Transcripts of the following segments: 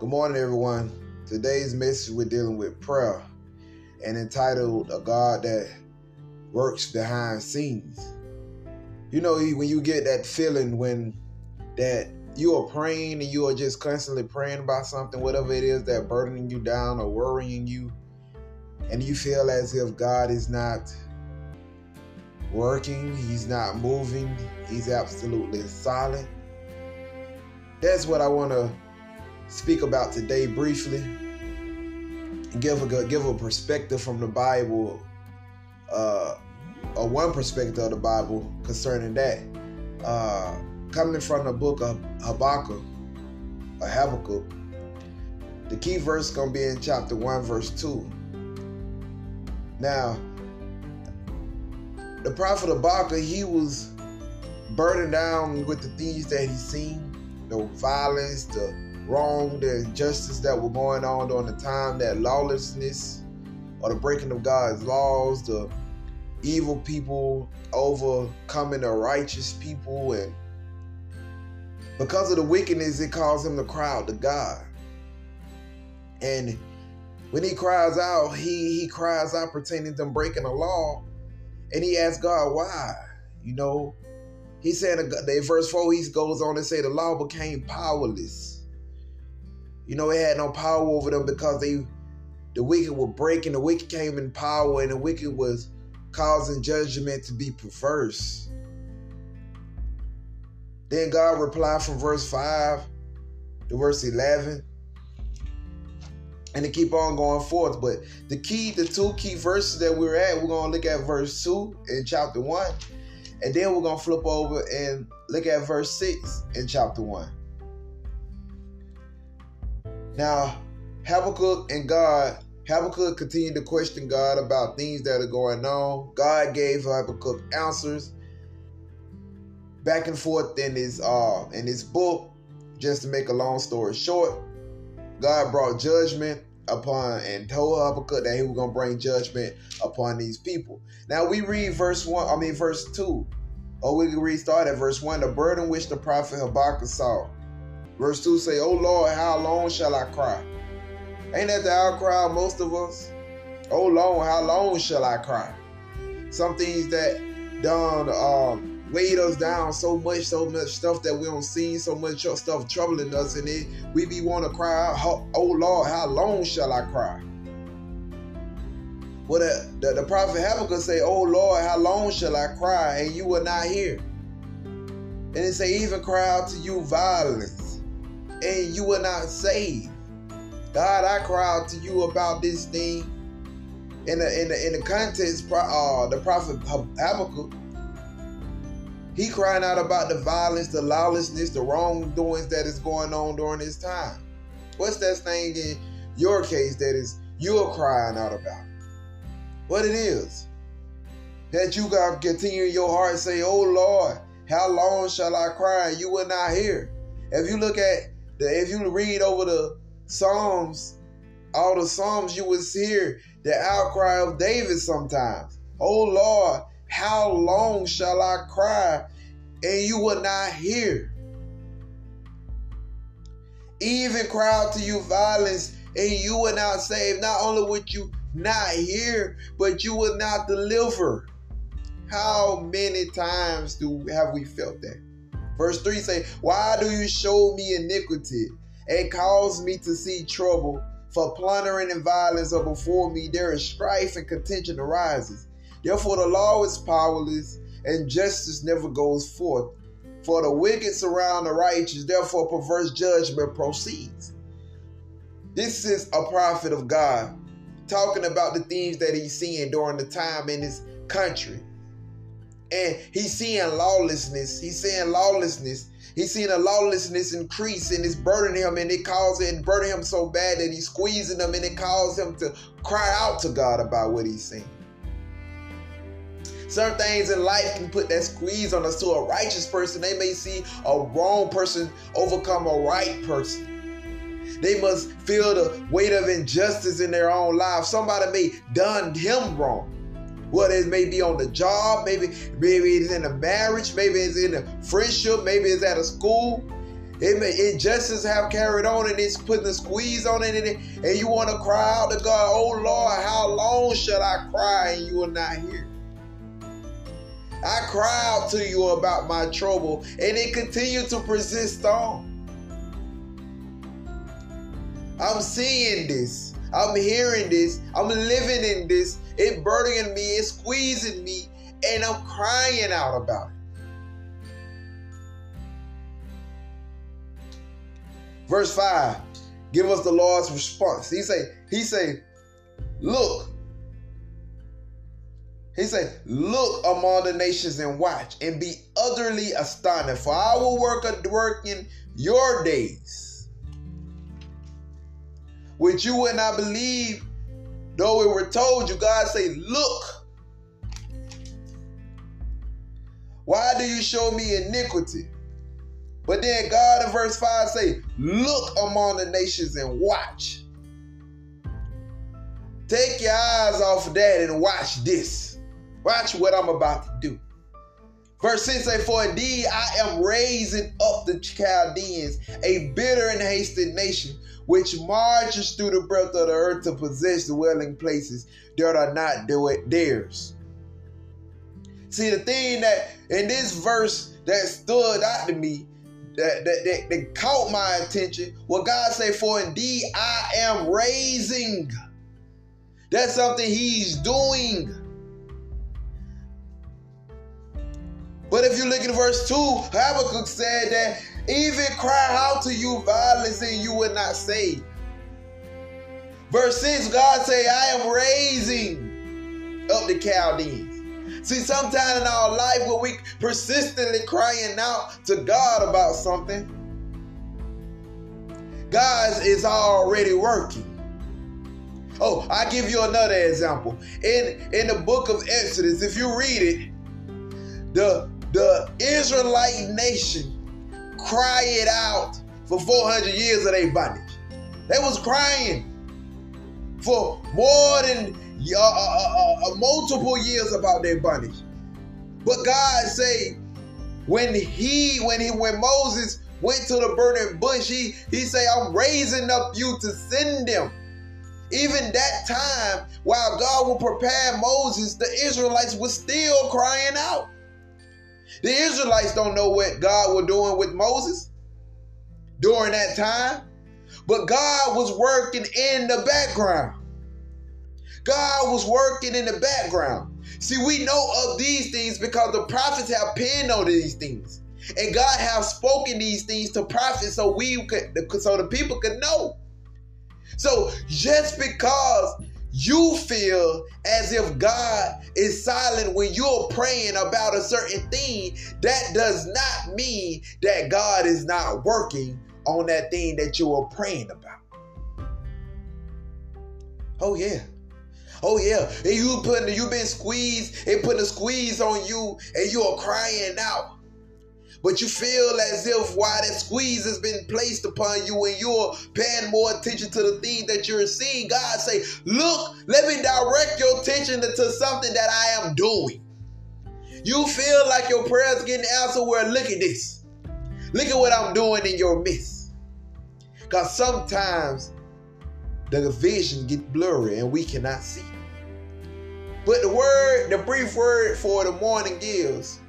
Good morning, everyone. Today's message we're dealing with prayer and entitled A God That Works Behind Scenes. You know, when you get that feeling when that you are praying and you are just constantly praying about something, whatever it is that burdening you down or worrying you, and you feel as if God is not working, He's not moving, He's absolutely silent. That's what I want to speak about today briefly give a give a perspective from the Bible, uh, or one perspective of the Bible concerning that. Uh, coming from the book of Habakkuk, or Habakkuk, the key verse gonna be in chapter one, verse two. Now, the prophet Habakkuk, he was burdened down with the things that he seen, the violence, the wrong, the injustice that were going on during the time, that lawlessness or the breaking of God's laws, the evil people overcoming the righteous people, and because of the wickedness, it caused him to cry out to God. And when he cries out, he he cries out pertaining to breaking the law, and he asks God why. You know, he said in verse four, he goes on to say the law became powerless you know, it had no power over them because they the wicked were breaking, the wicked came in power, and the wicked was causing judgment to be perverse. Then God replied from verse 5 to verse 11. And to keep on going forth. But the key, the two key verses that we're at, we're going to look at verse 2 in chapter 1. And then we're going to flip over and look at verse 6 in chapter 1. Now, Habakkuk and God, Habakkuk continued to question God about things that are going on. God gave Habakkuk answers back and forth in his uh in his book. Just to make a long story short, God brought judgment upon and told Habakkuk that he was gonna bring judgment upon these people. Now we read verse one, I mean verse two. Or we can read at verse one. The burden which the prophet Habakkuk saw Verse 2 say, Oh Lord, how long shall I cry? Ain't that the outcry of most of us? Oh Lord, how long shall I cry? Some things that done um, weighed us down so much, so much stuff that we don't see, so much stuff troubling us, and it we be want to cry out, Oh Lord, how long shall I cry? Well, the, the, the prophet Habakkuk say, Oh Lord, how long shall I cry, and you will not hear? And it say, even cry out to you violence and you were not saved. God, I cry out to you about this thing. In the in the in the context, uh, the prophet Habakkuk, he crying out about the violence, the lawlessness, the wrongdoings that is going on during this time. What's that thing in your case that is you're crying out about? What it is that you got to continue in your heart say, "Oh Lord, how long shall I cry? You will not hear." If you look at if you read over the Psalms, all the Psalms, you would hear the outcry of David sometimes. Oh Lord, how long shall I cry and you will not hear? Even cry out to you violence and you will not save. Not only would you not hear, but you will not deliver. How many times do have we felt that? Verse 3 say, Why do you show me iniquity and cause me to see trouble? For plundering and violence are before me. There is strife and contention arises. Therefore the law is powerless and justice never goes forth. For the wicked surround the righteous, therefore perverse judgment proceeds. This is a prophet of God talking about the things that he's seeing during the time in his country and he's seeing lawlessness. He's seeing lawlessness. He's seeing a lawlessness increase and it's burdening him and it causes it burden him so bad that he's squeezing them and it causes him to cry out to God about what he's seeing. Certain things in life can put that squeeze on us to a righteous person. They may see a wrong person overcome a right person. They must feel the weight of injustice in their own life. Somebody may done him wrong. What it may be on the job, maybe maybe it's in a marriage, maybe it's in a friendship, maybe it's at a school. It may, injustice have carried on and it's putting a squeeze on it, and, and you want to cry out to God, oh Lord, how long shall I cry and you are not here? I cry out to you about my trouble, and it continues to persist on. I'm seeing this. I'm hearing this. I'm living in this. It's burdening me. It's squeezing me. And I'm crying out about it. Verse 5. Give us the Lord's response. He say, he say, look. He say, look among the nations and watch and be utterly astonished. For I will work a work in your days. Which you would not believe, though it were told you. God say, look. Why do you show me iniquity? But then God in verse 5 say, look among the nations and watch. Take your eyes off of that and watch this. Watch what I'm about to do. Verse 6 say, For indeed I am raising up the Chaldeans, a bitter and hasted nation, which marches through the breadth of the earth to possess dwelling places that are not theirs. See, the thing that in this verse that stood out to me that, that, that, that caught my attention. What God say, for indeed I am raising. That's something he's doing. But if you look at verse 2, Habakkuk said that even cry out to you violence and you would not save. Verse 6, God say, I am raising up the Chaldeans. See, sometimes in our life when we persistently crying out to God about something, God is already working. Oh, I give you another example. In in the book of Exodus, if you read it, the the Israelite nation cried out for 400 years of their bondage. They was crying for more than uh, uh, uh, multiple years about their bondage. But God say, when he, when he, when Moses went to the burning bush, he, he say, I'm raising up you to send them. Even that time, while God will prepare Moses, the Israelites were still crying out. The Israelites don't know what God was doing with Moses during that time, but God was working in the background. God was working in the background. See, we know of these things because the prophets have penned on these things. And God have spoken these things to prophets so we could so the people could know. So just because you feel as if God is silent when you're praying about a certain thing, that does not mean that God is not working on that thing that you are praying about. Oh yeah. Oh yeah, and you putting you been squeezed and putting a squeeze on you, and you are crying out. But you feel as if why that squeeze has been placed upon you and you're paying more attention to the thing that you're seeing. God say, look, let me direct your attention to something that I am doing. You feel like your prayers getting answered. Well, look at this. Look at what I'm doing in your midst. Because sometimes the vision get blurry and we cannot see. But the word, the brief word for the morning gives,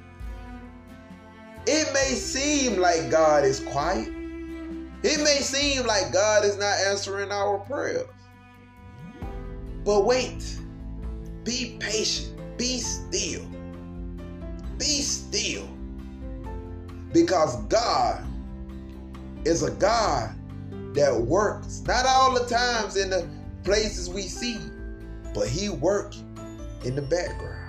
it may seem like God is quiet. It may seem like God is not answering our prayers. But wait, be patient, be still, be still. Because God is a God that works, not all the times in the places we see, but He works in the background.